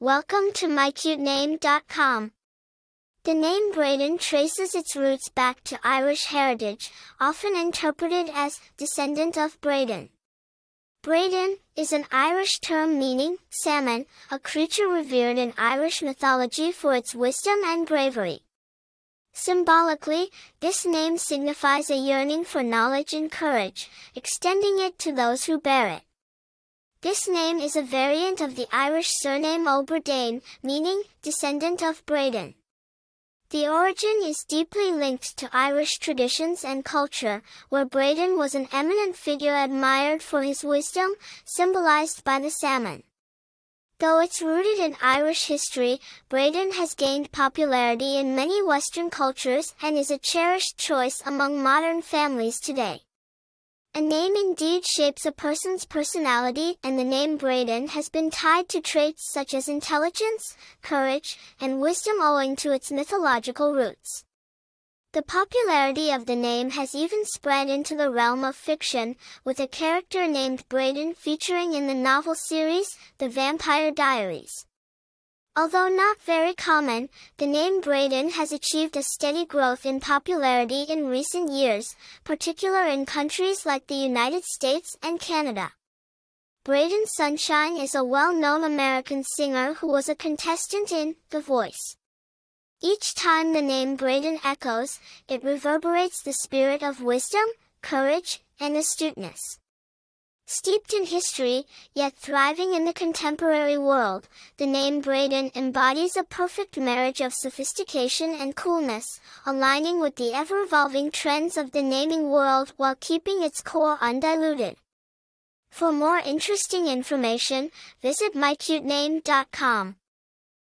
Welcome to mycutename.com. The name Braiden traces its roots back to Irish heritage, often interpreted as descendant of Braiden. Braiden is an Irish term meaning salmon, a creature revered in Irish mythology for its wisdom and bravery. Symbolically, this name signifies a yearning for knowledge and courage, extending it to those who bear it. This name is a variant of the Irish surname O'Bredane, meaning descendant of Braiden. The origin is deeply linked to Irish traditions and culture, where Braiden was an eminent figure admired for his wisdom, symbolized by the salmon. Though it's rooted in Irish history, Braiden has gained popularity in many Western cultures and is a cherished choice among modern families today. A name indeed shapes a person's personality and the name Braiden has been tied to traits such as intelligence, courage, and wisdom owing to its mythological roots. The popularity of the name has even spread into the realm of fiction, with a character named Braiden featuring in the novel series, The Vampire Diaries. Although not very common, the name Braiden has achieved a steady growth in popularity in recent years, particularly in countries like the United States and Canada. Braiden Sunshine is a well-known American singer who was a contestant in The Voice. Each time the name Braden echoes, it reverberates the spirit of wisdom, courage, and astuteness. Steeped in history, yet thriving in the contemporary world, the name Braiden embodies a perfect marriage of sophistication and coolness, aligning with the ever-evolving trends of the naming world while keeping its core undiluted. For more interesting information, visit mycutename.com.